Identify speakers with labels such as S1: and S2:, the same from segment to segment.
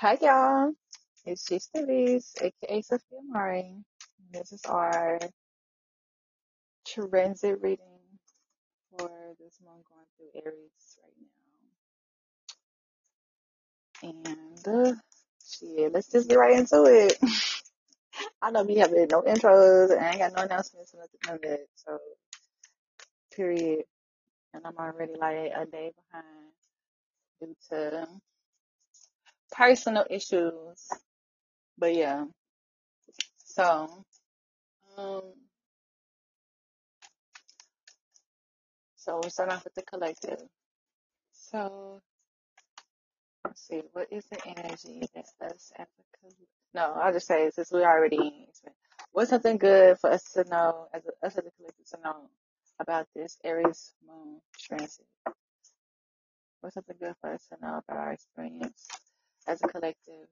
S1: Hi, y'all. It's G Studies, aka Sophiya Mari. This is our transit reading for this month going through Aries right now. And uh, shit, let's just get right into it. I know we have no intros, and I ain't got no announcements, nothing, none of that. So, period. And I'm already like a day behind due to personal issues. But yeah, so um, so we're starting off with the collective. So Let's see, what is the energy that us as a collective? No, I'll just say since we already what's something good for us to know as a, us as a collective to know about this Aries moon transit? What's something good for us to know about our experience as a collective?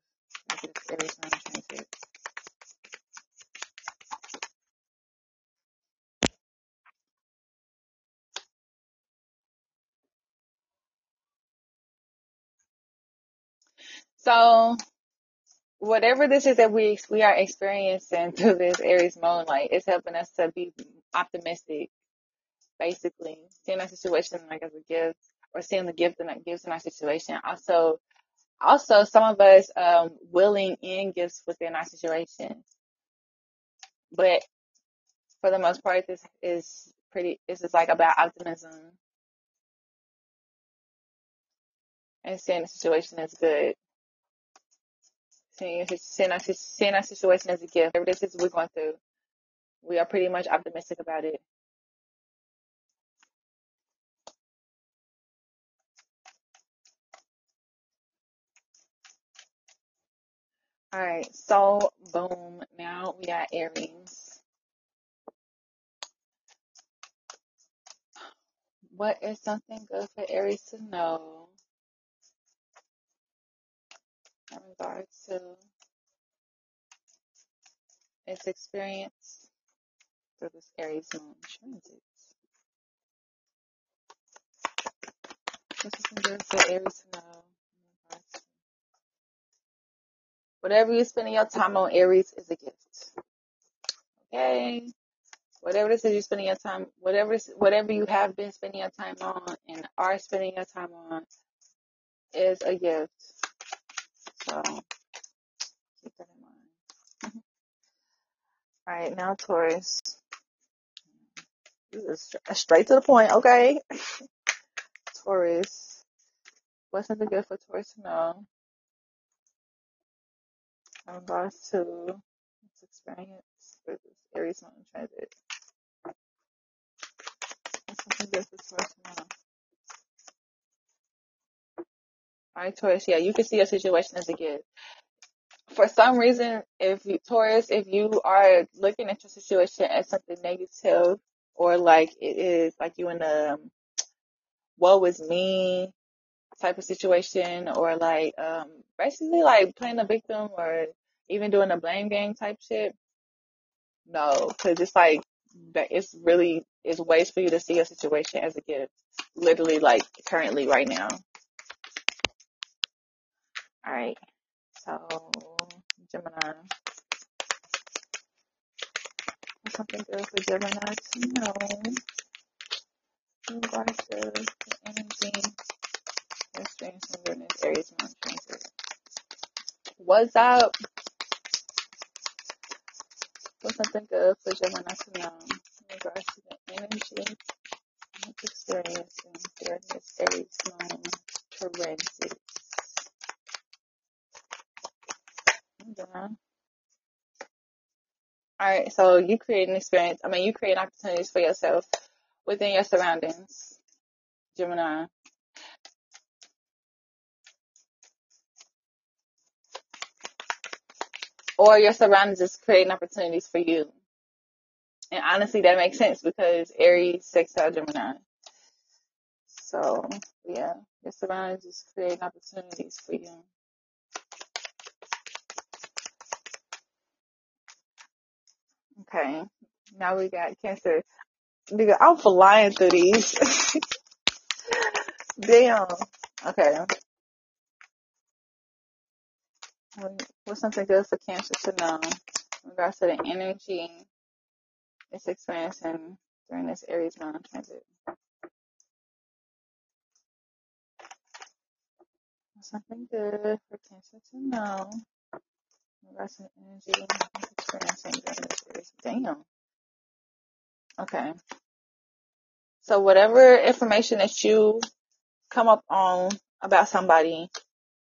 S1: So whatever this is that we we are experiencing through this Aries moon, like it's helping us to be optimistic, basically seeing our situation like as a gift, or seeing the gift and gifts in our situation. Also, also some of us um willing in gifts within our situation, but for the most part, this is pretty. This is like about optimism and seeing the situation as good. Seeing, seeing, our, seeing our situation as a gift. Whatever this is we're going through, we are pretty much optimistic about it. All right, so boom. Now we got Aries. What is something good for Aries to know in regards to its experience through this Aries moon transit? What's something good for Aries to know in regards to whatever you're spending your time on? Aries is a gift. Okay. Whatever this is you're spending your time, whatever whatever you have been spending your time on and are spending your time on is a gift. So keep that in mind. Mm-hmm. All right, now Taurus. This is straight to the point, okay? Taurus. What's something good for Taurus to know in regards to its experience with this Aries moon transit? What's something good for Taurus to know? All right, Taurus. Yeah, you can see your situation as a gift. for some reason, if you Taurus, if you are looking at your situation as something negative, or like it is like you in a um, woe is me type of situation, or like um basically like playing a victim, or even doing a blame game type shit, no, because it's like. It's really it's ways for you to see your situation as a gift, literally like currently right now. All right, so Gemini, something good for Gemini to know. energy during this Aries moon transit. What's up? What's something good for Gemini to know in regards to the energy it's experiencing during this Aries moon transit? Gemini. All right, so you create an experience. I mean, you create opportunities for yourself within your surroundings, Gemini. Or your surroundings is creating opportunities for you. And honestly, that makes sense because Aries, sextile Gemini. So yeah, your surroundings just creating opportunities for you. Okay. Now we got Cancer. Nigga, I'm flying through these. Damn. Okay. What's something good for Cancer to know in regards to the energy it's experiencing during this Aries moon transit? Something good for Cancer to know in regards to the energy it's experiencing during this Aries? Damn. Okay. So whatever information that you come up on about somebody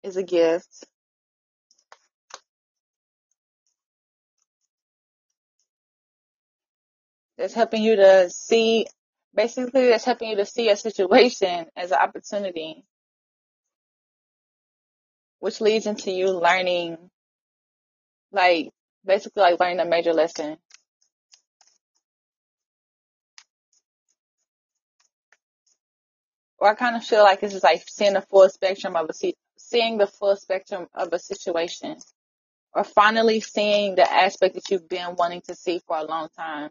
S1: is a gift. That's helping you to see, basically that's helping you to see a situation as an opportunity, which leads into you learning, like, basically like learning a major lesson. Or I kind of feel like it's just like seeing the full spectrum of a, seeing the full spectrum of a situation or finally seeing the aspect that you've been wanting to see for a long time.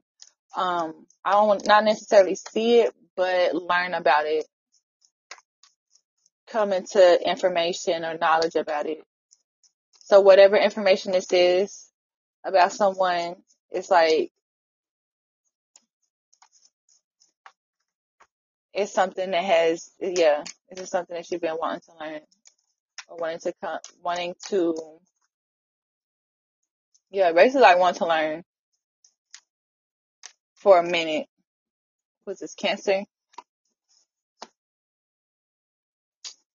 S1: Um, I don't not necessarily see it, but learn about it, come into information or knowledge about it. So whatever information this is about someone, it's like, it's something that has, yeah, it's just something that you've been wanting to learn or wanting to come, wanting to, yeah, basically like want to learn for a minute. Was this cancer?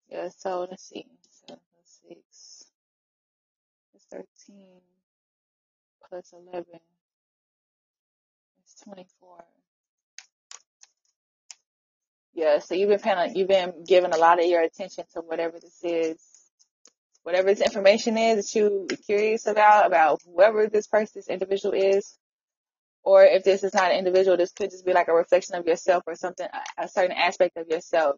S1: Yeah, so let's see. Seven plus six 13 plus 11 is 24. Yeah, so you've been paying, you've been giving a lot of your attention to whatever this is, whatever this information is that you're curious about, about whoever this person, this individual is. Or if this is not an individual, this could just be like a reflection of yourself or something, a certain aspect of yourself.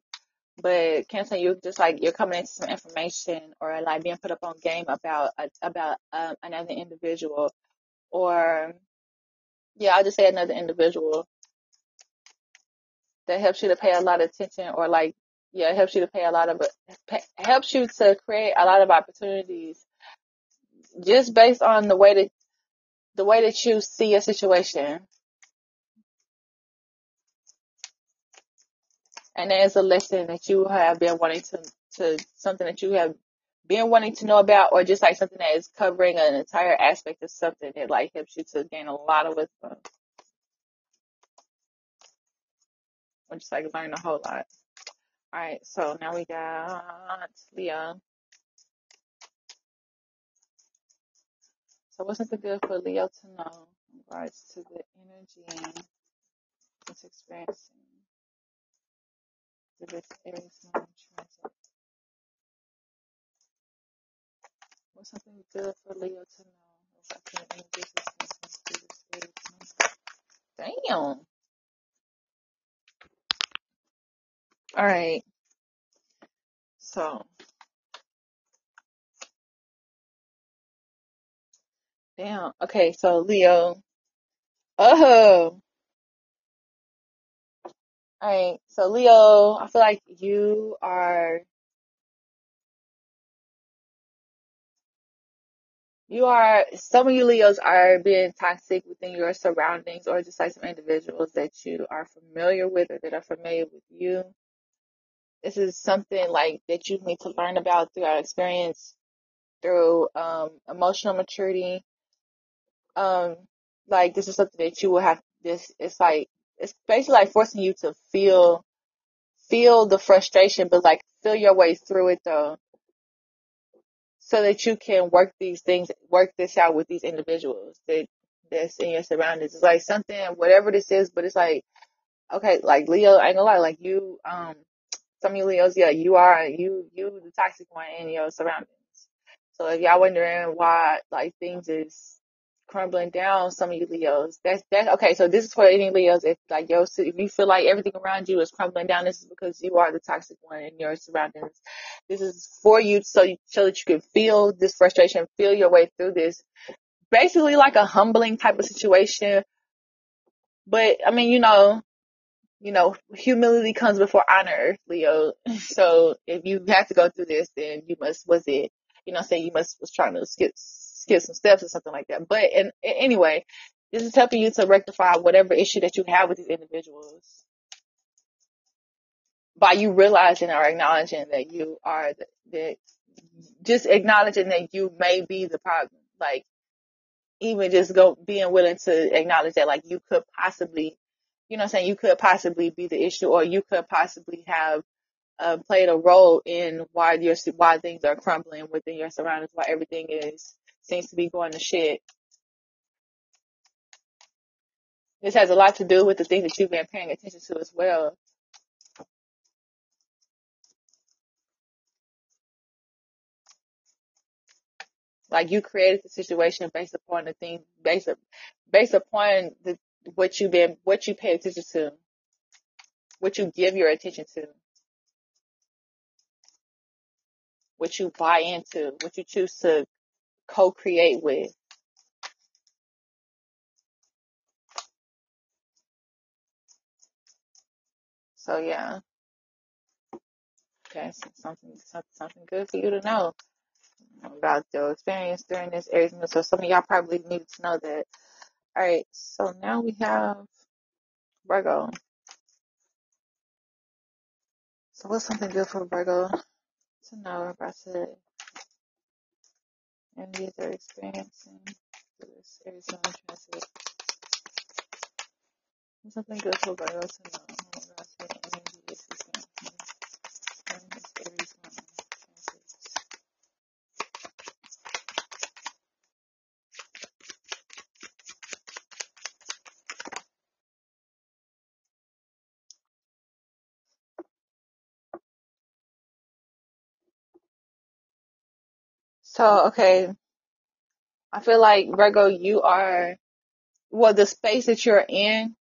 S1: But Cancer, you just like you're coming into some information or like being put up on game about about um, another individual, or yeah, I'll just say another individual that helps you to pay a lot of attention or like yeah, helps you to pay a lot of helps you to create a lot of opportunities just based on the way that the way that you see a situation. And there's a lesson that you have been wanting to, to something that you have been wanting to know about or just like something that is covering an entire aspect of something that like helps you to gain a lot of wisdom. Or just like learn a whole lot. Alright, so now we got Leo. So what's something good for Leo to know in regards to the energy it's experiencing through this Aries moon transit? What's something good for Leo to know about the energy through this Aries moon? Damn. All right. So, damn. Okay, so Leo. Oh. All right. So Leo, I feel like you are you are some of you Leos are being toxic within your surroundings or just like some individuals that you are familiar with or that are familiar with you. This is something like that you need to learn about through our experience through um emotional maturity. Um like this is something that you will have this it's like it's basically like forcing you to feel feel the frustration but like feel your way through it though so that you can work these things work this out with these individuals that that's in your surroundings. It's like something whatever this is but it's like okay like leo i ain't gonna lie like you um some of you leos yeah you are you you the toxic one in your surroundings. So if y'all wondering why like things is crumbling down some of you Leos. That's that okay, so this is for any Leos if like yo if you feel like everything around you is crumbling down, this is because you are the toxic one in your surroundings. This is for you so you so that you can feel this frustration, feel your way through this. Basically like a humbling type of situation. But I mean, you know, you know, humility comes before honor, Leo. So if you have to go through this, then you must, was it, you know, saying you must was trying to skip skip some steps or something like that. But and anyway, this is helping you to rectify whatever issue that you have with these individuals by you realizing or acknowledging that you are the, just acknowledging that you may be the problem. Like even just go being willing to acknowledge that like you could possibly, you know I'm saying, you could possibly be the issue or you could possibly have uh, played a role in why your why things are crumbling within your surroundings, why everything is seems to be going to shit. This has a lot to do with the things that you've been paying attention to as well. Like you created the situation based upon the thing, based based upon the what you've been, what you pay attention to, what you give your attention to, what you buy into, what you choose to co-create with. So yeah, okay, so something something good for you to know about your experience during this moon. So some of y'all probably need to know that. All right, so now we have Virgo. So what's something good for Virgo to know about the energies they're experiencing this moon transit? Something good for Virgo to know about the energies experiencing during this Aries moon transit? So okay, I feel like Virgo, you are well the space that you're in.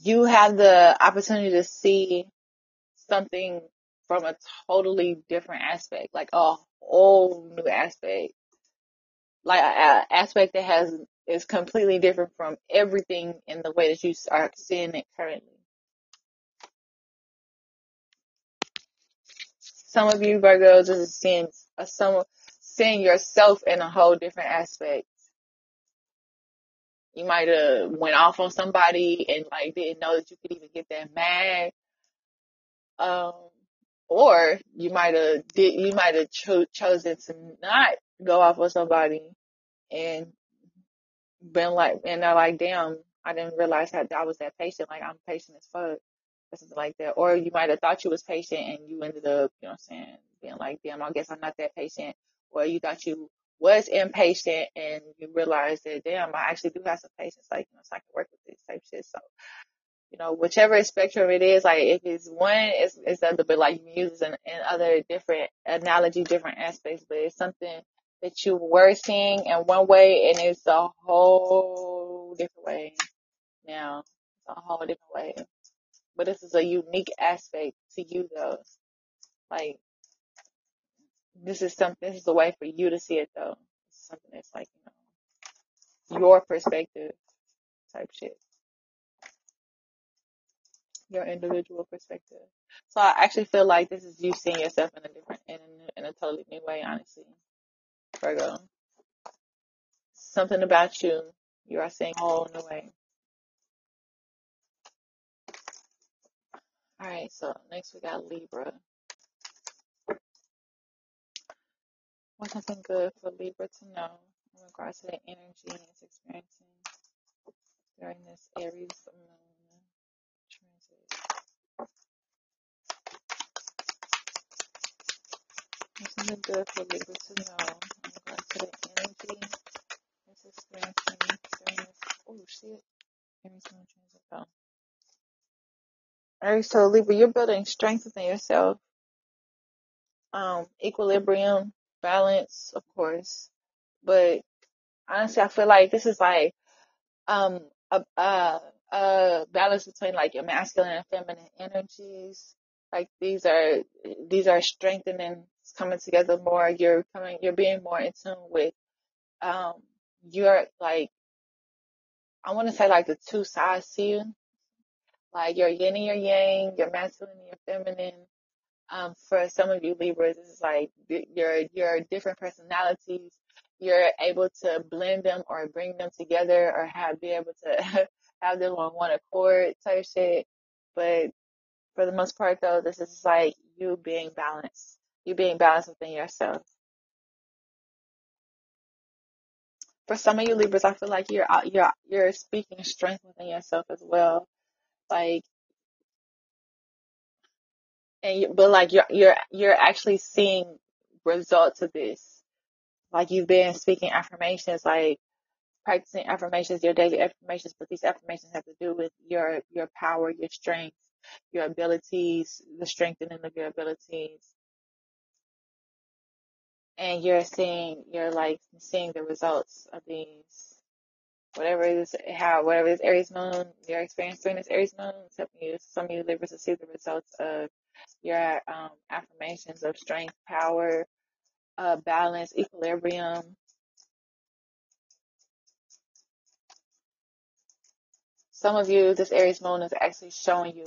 S1: You have the opportunity to see something from a totally different aspect, like a whole new aspect, like an aspect that has is completely different from everything in the way that you are seeing it currently. Some of you Virgos is seeing a some seeing yourself in a whole different aspect. You might have went off on somebody and like didn't know that you could even get that mad. Um, or you might have did you might have cho- chosen to not go off on somebody and been like and they're like, damn, I didn't realize that I was that patient. Like I'm patient as fuck. Or something like that. Or you might have thought you was patient and you ended up, you know what I'm saying, being like, damn, I guess I'm not that patient. Or you thought you was impatient and you realized that, damn, I actually do have some patience. Like, you know, so I can work with this type shit. So, you know, whichever spectrum it is, like if it's one, it's, it's the other, but like you use in other different analogy, different aspects, but it's something that you were seeing in one way and it's a whole different way now. It's a whole different way. But this is a unique aspect to you though. Like this is something, this is a way for you to see it though. It's something that's like, you know, your perspective type shit. Your individual perspective. So I actually feel like this is you seeing yourself in a different, in a, in a totally new way, honestly. Virgo. Something about you, you are seeing a whole new way. Alright, so next we got Libra. What's something good for Libra to know in regards to the energy it's experiencing during this Aries moon transit? What's something good for Libra to know in regards to the energy it's experiencing during this, oh shit, Aries moon transit. Oh. Alright, so Libra, you're building strength within yourself, um, equilibrium, balance, of course. But honestly, I feel like this is like um a a, a balance between like your masculine and feminine energies. Like these are these are strengthening, coming together more. You're coming, you're being more in tune with um your like I want to say like the two sides to you, like your yin and your yang, your masculine and your feminine. Um, for some of you Libras, it's like your your different personalities. You're able to blend them or bring them together or have be able to have them on one accord type shit. But for the most part, though, this is like you being balanced. You being balanced within yourself. For some of you Libras, I feel like you're you're you're speaking strength within yourself as well. Like, and you, but like you're you're you're actually seeing results of this. Like you've been speaking affirmations, like practicing affirmations, your daily affirmations, but these affirmations have to do with your your power, your strength, your abilities, the strengthening of your abilities, and you're seeing you're like seeing the results of these. Whatever it is, how whatever this Aries moon you're experiencing this Aries moon, helping you. Some of you Libras to see the results of your um, affirmations of strength, power, uh, balance, equilibrium. Some of you, this Aries moon is actually showing you,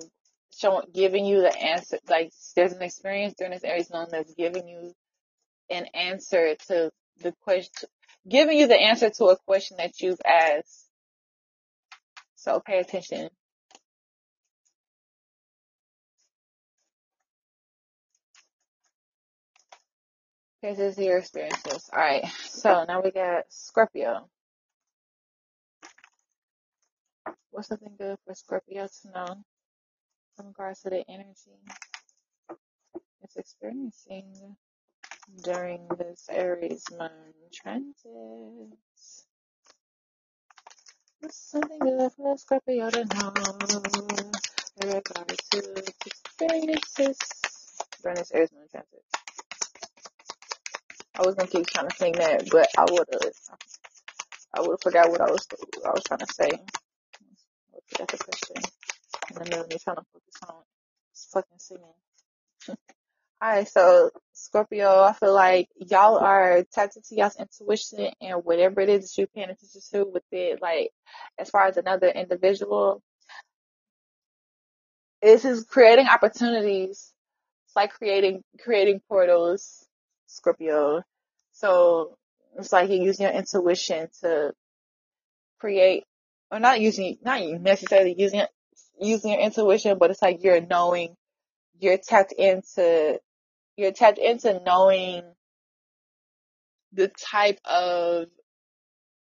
S1: showing, giving you the answer. Like there's an experience during this Aries moon that's giving you an answer to the question, giving you the answer to a question that you've asked. So pay attention. Attention to your experiences. All right. So now we got Scorpio. What's something good for Scorpio to know in regards to the energy it's experiencing during this Aries moon transit? What's something good for Scorpio to know in regards to experiences during this Aries moon transit? I was gonna keep trying to sing that, but I would have I would have forgot what I was I was trying to say. I forgot the question in the middle of me trying to focus on fucking singing. Alright, so Scorpio, I feel like y'all are tapped into y'all's intuition and whatever it is that you're paying attention to with it, like as far as another individual, this is creating opportunities. It's like creating creating portals, Scorpio. So it's like you're using your intuition to create, or not using, not necessarily using using your intuition, but it's like you're knowing, you're tapped into, you're tapped into knowing the type of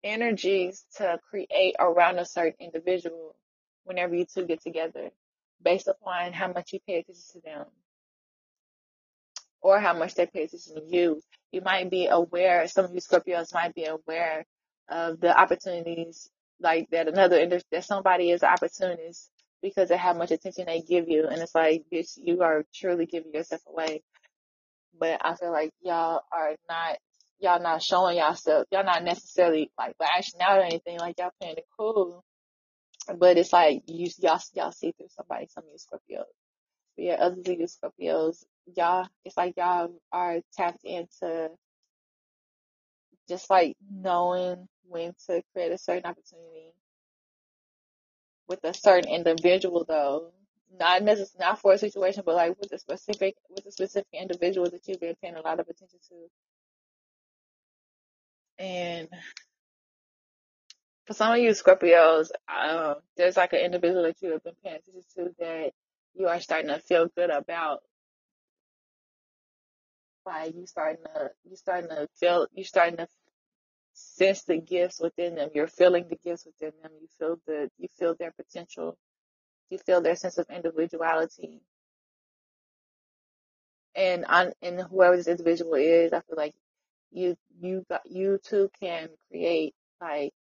S1: energies to create around a certain individual whenever you two get together based upon how much you pay attention to them or how much they pay attention to you. You might be aware, some of you Scorpios might be aware of the opportunities like that another, that somebody is an opportunist because of how much attention they give you. And it's like, bitch, you are truly giving yourself away. But I feel like y'all are not, y'all not showing yourself, y'all not necessarily like lashing out or anything, like y'all playing it cool. But it's like, you, y'all, y'all see through somebody, some of you Scorpios. Yeah, other than you Scorpios, y'all, it's like y'all are tapped into just like knowing when to create a certain opportunity with a certain individual though. Not necessarily not for a situation, but like with a specific with a specific individual that you've been paying a lot of attention to. And for some of you Scorpios, um, there's like an individual that you have been paying attention to that you are starting to feel good about. Like you starting to you starting to feel you starting to sense the gifts within them. You're feeling the gifts within them. You feel the you feel their potential. You feel their sense of individuality. And on and whoever this individual is, I feel like you you got you too can create like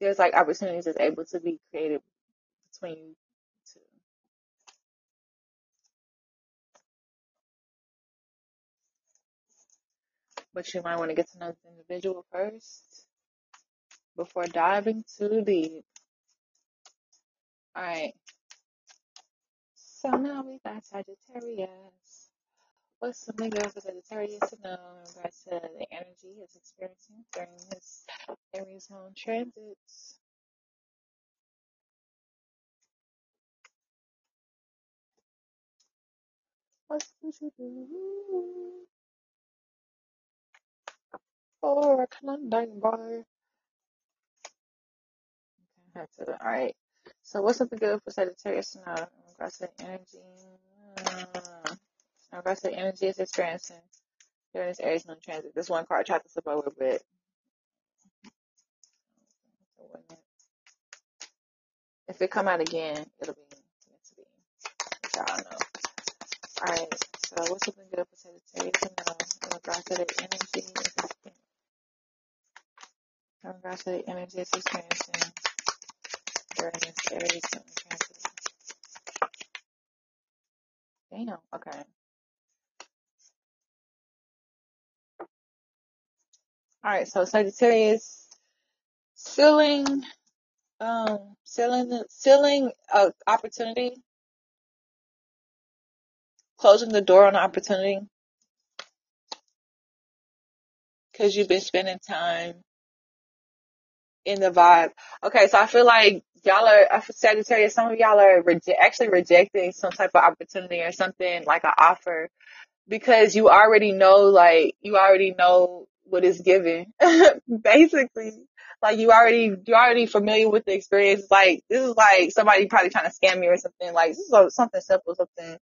S1: there's like opportunities that's able to be created between But you might want to get to know the individual first before diving too deep. Alright. So now we got Sagittarius. What's something good for Sagittarius to know in regards to the energy he's experiencing during his Aries moon transits? What would you do for a Klondike bar? Had to, all right. So what's something good for Sagittarius now in regards to energy? Hmm. In regards to energy is experiencing during this Aries moon transit. This one card tried to slip over, but if it come out again, it'll be meant to be. Y'all know. All right. So what's something good for Sagittarius regards to the energy? To the energy it's experiencing during this Aries moon transit. Damn. Okay. All right. So Sagittarius sealing, um, sealing, sealing a opportunity, closing the door on opportunity because you've been spending time in the vibe. Okay. So I feel like y'all are, Sagittarius, some of y'all are actually rejecting some type of opportunity or something like an offer because you already know, like, you already know what is given. Basically, like you already, you're already familiar with the experience. Like, this is like somebody probably trying to scam you or something. Like, this is something simple, something,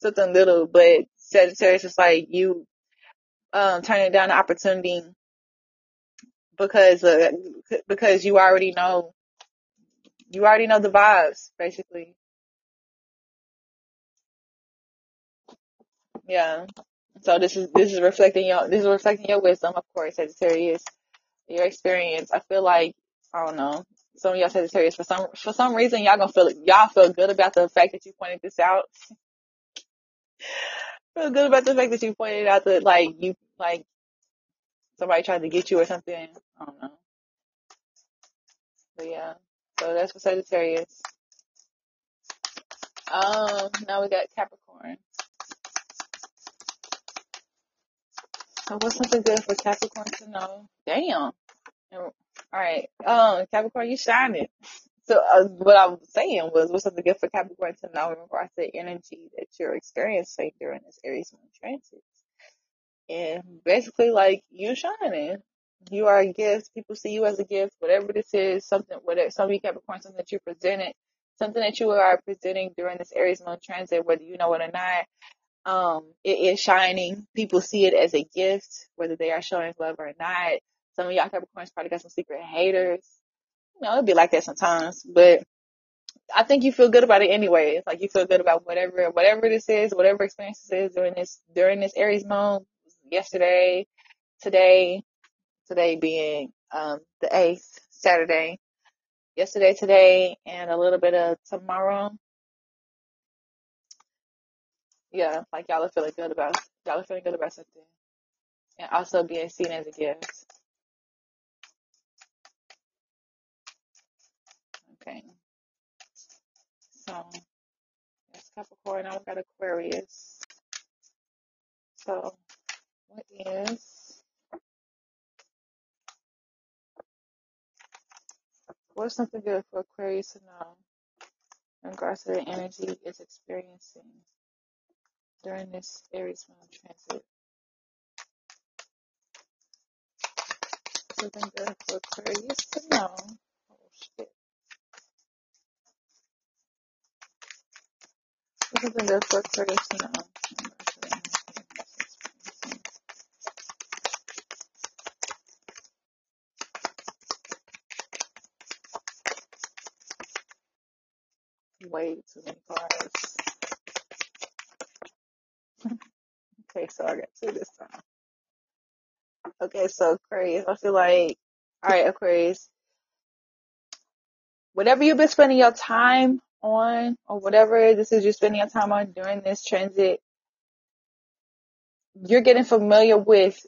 S1: something little, but Sagittarius is like you, um, turning down the opportunity because, uh, because you already know, you already know the vibes, basically. Yeah. So this is, this is reflecting your, this is reflecting your wisdom, of course, Sagittarius. your experience, I feel like I don't know. Some of y'all Sagittarius for some for some reason y'all gonna feel y'all feel good about the fact that you pointed this out. Feel good about the fact that you pointed out that like you like somebody tried to get you or something. I don't know. But yeah. So that's for Sagittarius. Um now we got Capricorn. So what's something good for Capricorn to know? Damn. All right. Um Capricorn, you shining. So uh, what I was saying was, what's something good for Capricorn to know in regards to the energy that you're experiencing during this Aries moon transit? And basically, like you shining, you are a gift. People see you as a gift. Whatever this is, something, whatever some of you Capricorn, something that you presented, something that you are presenting during this Aries moon transit, whether you know it or not. Um, it is shining. People see it as a gift, whether they are showing love or not. Some of y'all Capricorns probably got some secret haters. You know, it'd be like that sometimes, but I think you feel good about it anyway. It's like you feel good about whatever, whatever this is, whatever experience this is during this, during this Aries moon, yesterday, today, today being, um, the 8th, Saturday, yesterday, today, and a little bit of tomorrow. Yeah, like y'all are feeling good about, y'all are feeling good about something. And also being seen as a gift. Okay. So, that's Capricorn. We got Aquarius. So, what is, what's something good for Aquarius to know in regards to the energy it's experiencing during this Aries moon transit? Something good for Aquarius to know. Oh shit. Something good for Aquarius to know? in regards to the energy it's experiencing? Too many. Okay, so I got two this time. Okay, so Aquarius, I feel like, alright, Aquarius, whatever you've been spending your time on, or whatever this is you're spending your time on during this transit, you're getting familiar with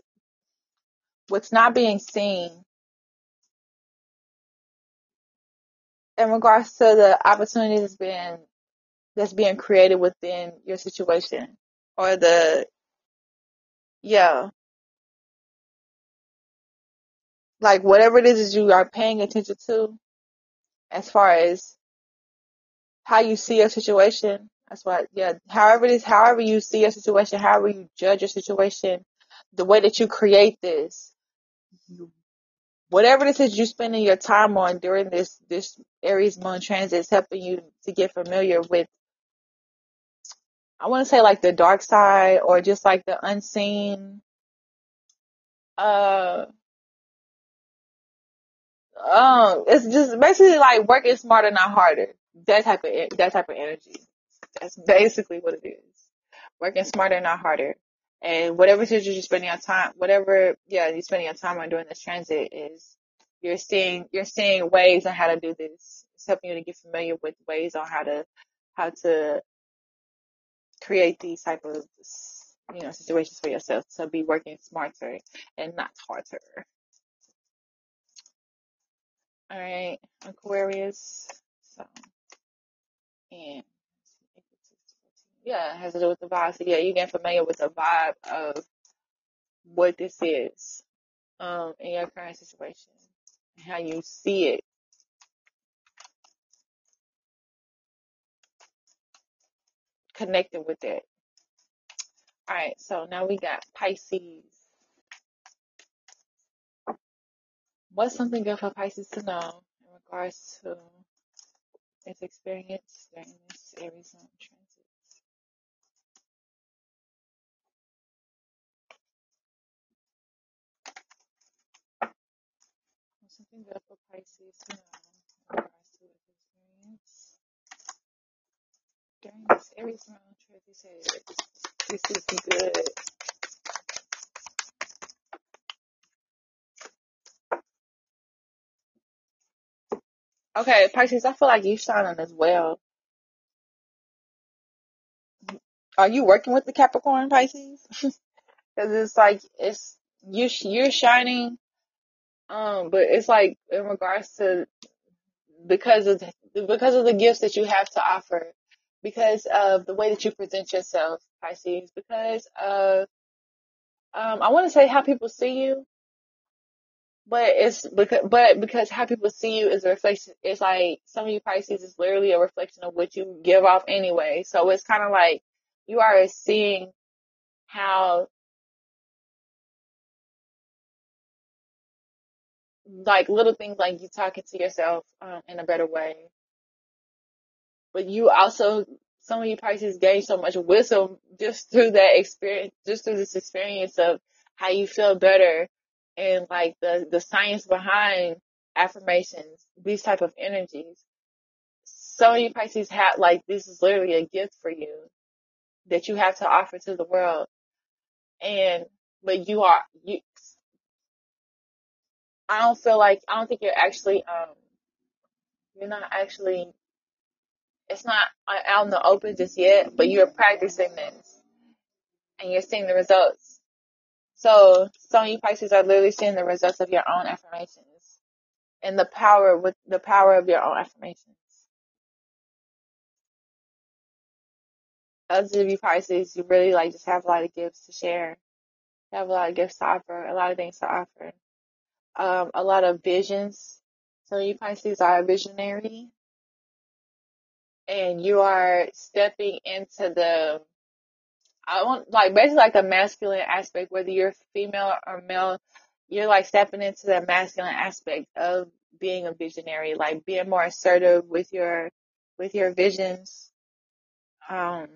S1: what's not being seen in regards to the opportunities that's being, that's being created within your situation. Or the, yeah, like whatever it is that you are paying attention to as far as how you see a situation, That's why, yeah. However it is, however you see a situation, however you judge a situation, the way that you create this, whatever this is you're spending your time on during this this Aries Moon transit is helping you to get familiar with. I want to say like the dark side or just like the unseen. Uh, um, it's just basically like working smarter, not harder. That type of that type of energy. That's basically what it is. Working smarter, not harder. And whatever it is you're spending your time, whatever, yeah, you're spending your time on during this transit is you're seeing, you're seeing ways on how to do this. It's helping you to get familiar with ways on how to, how to create these type of, you know, situations for yourself to be working smarter and not harder. All right, Aquarius. So, and yeah, has to do with the vibe. So yeah, you get familiar with the vibe of what this is um, in your current situation how you see it. Connected with it. All right, so now we got Pisces. What's something good for Pisces to know in regards to its experience during this Aries transit? Something good for Pisces to to experience during this Aries? This is good. Okay, Pisces, I feel like you're shining as well. Are you working with the Capricorn Pisces? Because it's like it's you you're shining, um, but it's like in regards to because of the, because of the gifts that you have to offer, because of the way that you present yourself, Pisces, because of um, I want to say how people see you, but it's because but because how people see you is a reflection. It's like some of you Pisces is literally a reflection of what you give off anyway. So it's kind of like you are seeing how like little things like you talking to yourself um, in a better way. But you also, some of you Pisces gain so much wisdom just through that experience, just through this experience of how you feel better and like the, the science behind affirmations, these type of energies. Some of you Pisces have like, this is literally a gift for you that you have to offer to the world. And, but you are, you, I don't feel like, I don't think you're actually, um, you're not actually, it's not out in the open just yet, but you're practicing this and you're seeing the results. So some of you Pisces are literally seeing the results of your own affirmations and the power with the power of your own affirmations. Others of you Pisces, you really like just have a lot of gifts to share. You have a lot of gifts to offer, a lot of things to offer. Um, a lot of visions. So you Pisces are a visionary and you are stepping into the I want like basically like the masculine aspect, whether you're female or male, you're like stepping into the masculine aspect of being a visionary, like being more assertive with your with your visions. Um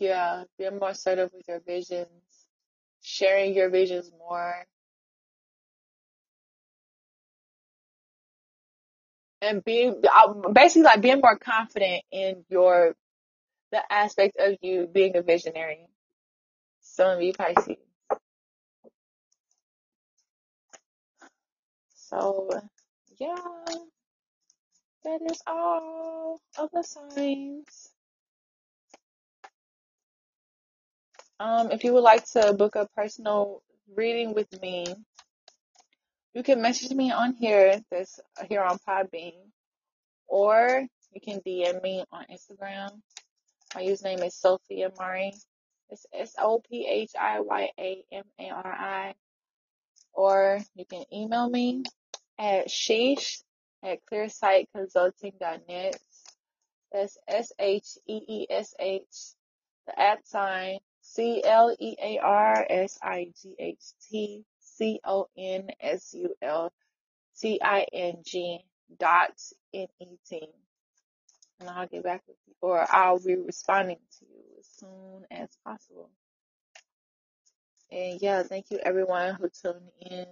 S1: yeah, being more assertive with your visions, sharing your visions more. And being uh, basically like being more confident in your the aspect of you being a visionary. Some of you Pisces. So, yeah, that is all of the signs. Um, if you would like to book a personal reading with me, you can message me on here, this here on Podbean, or you can DM me on Instagram. My username is Sophiya Mari. It's S O P H I Y A M A R I. Or you can email me at sheesh at clearsightconsulting.net. That's S H E E S H, the at sign C L E A R S I G H T C O N S U L T I N G dot N E T. And I'll get back with you, or I'll be responding to you as soon as possible. And yeah, thank you everyone who tuned in.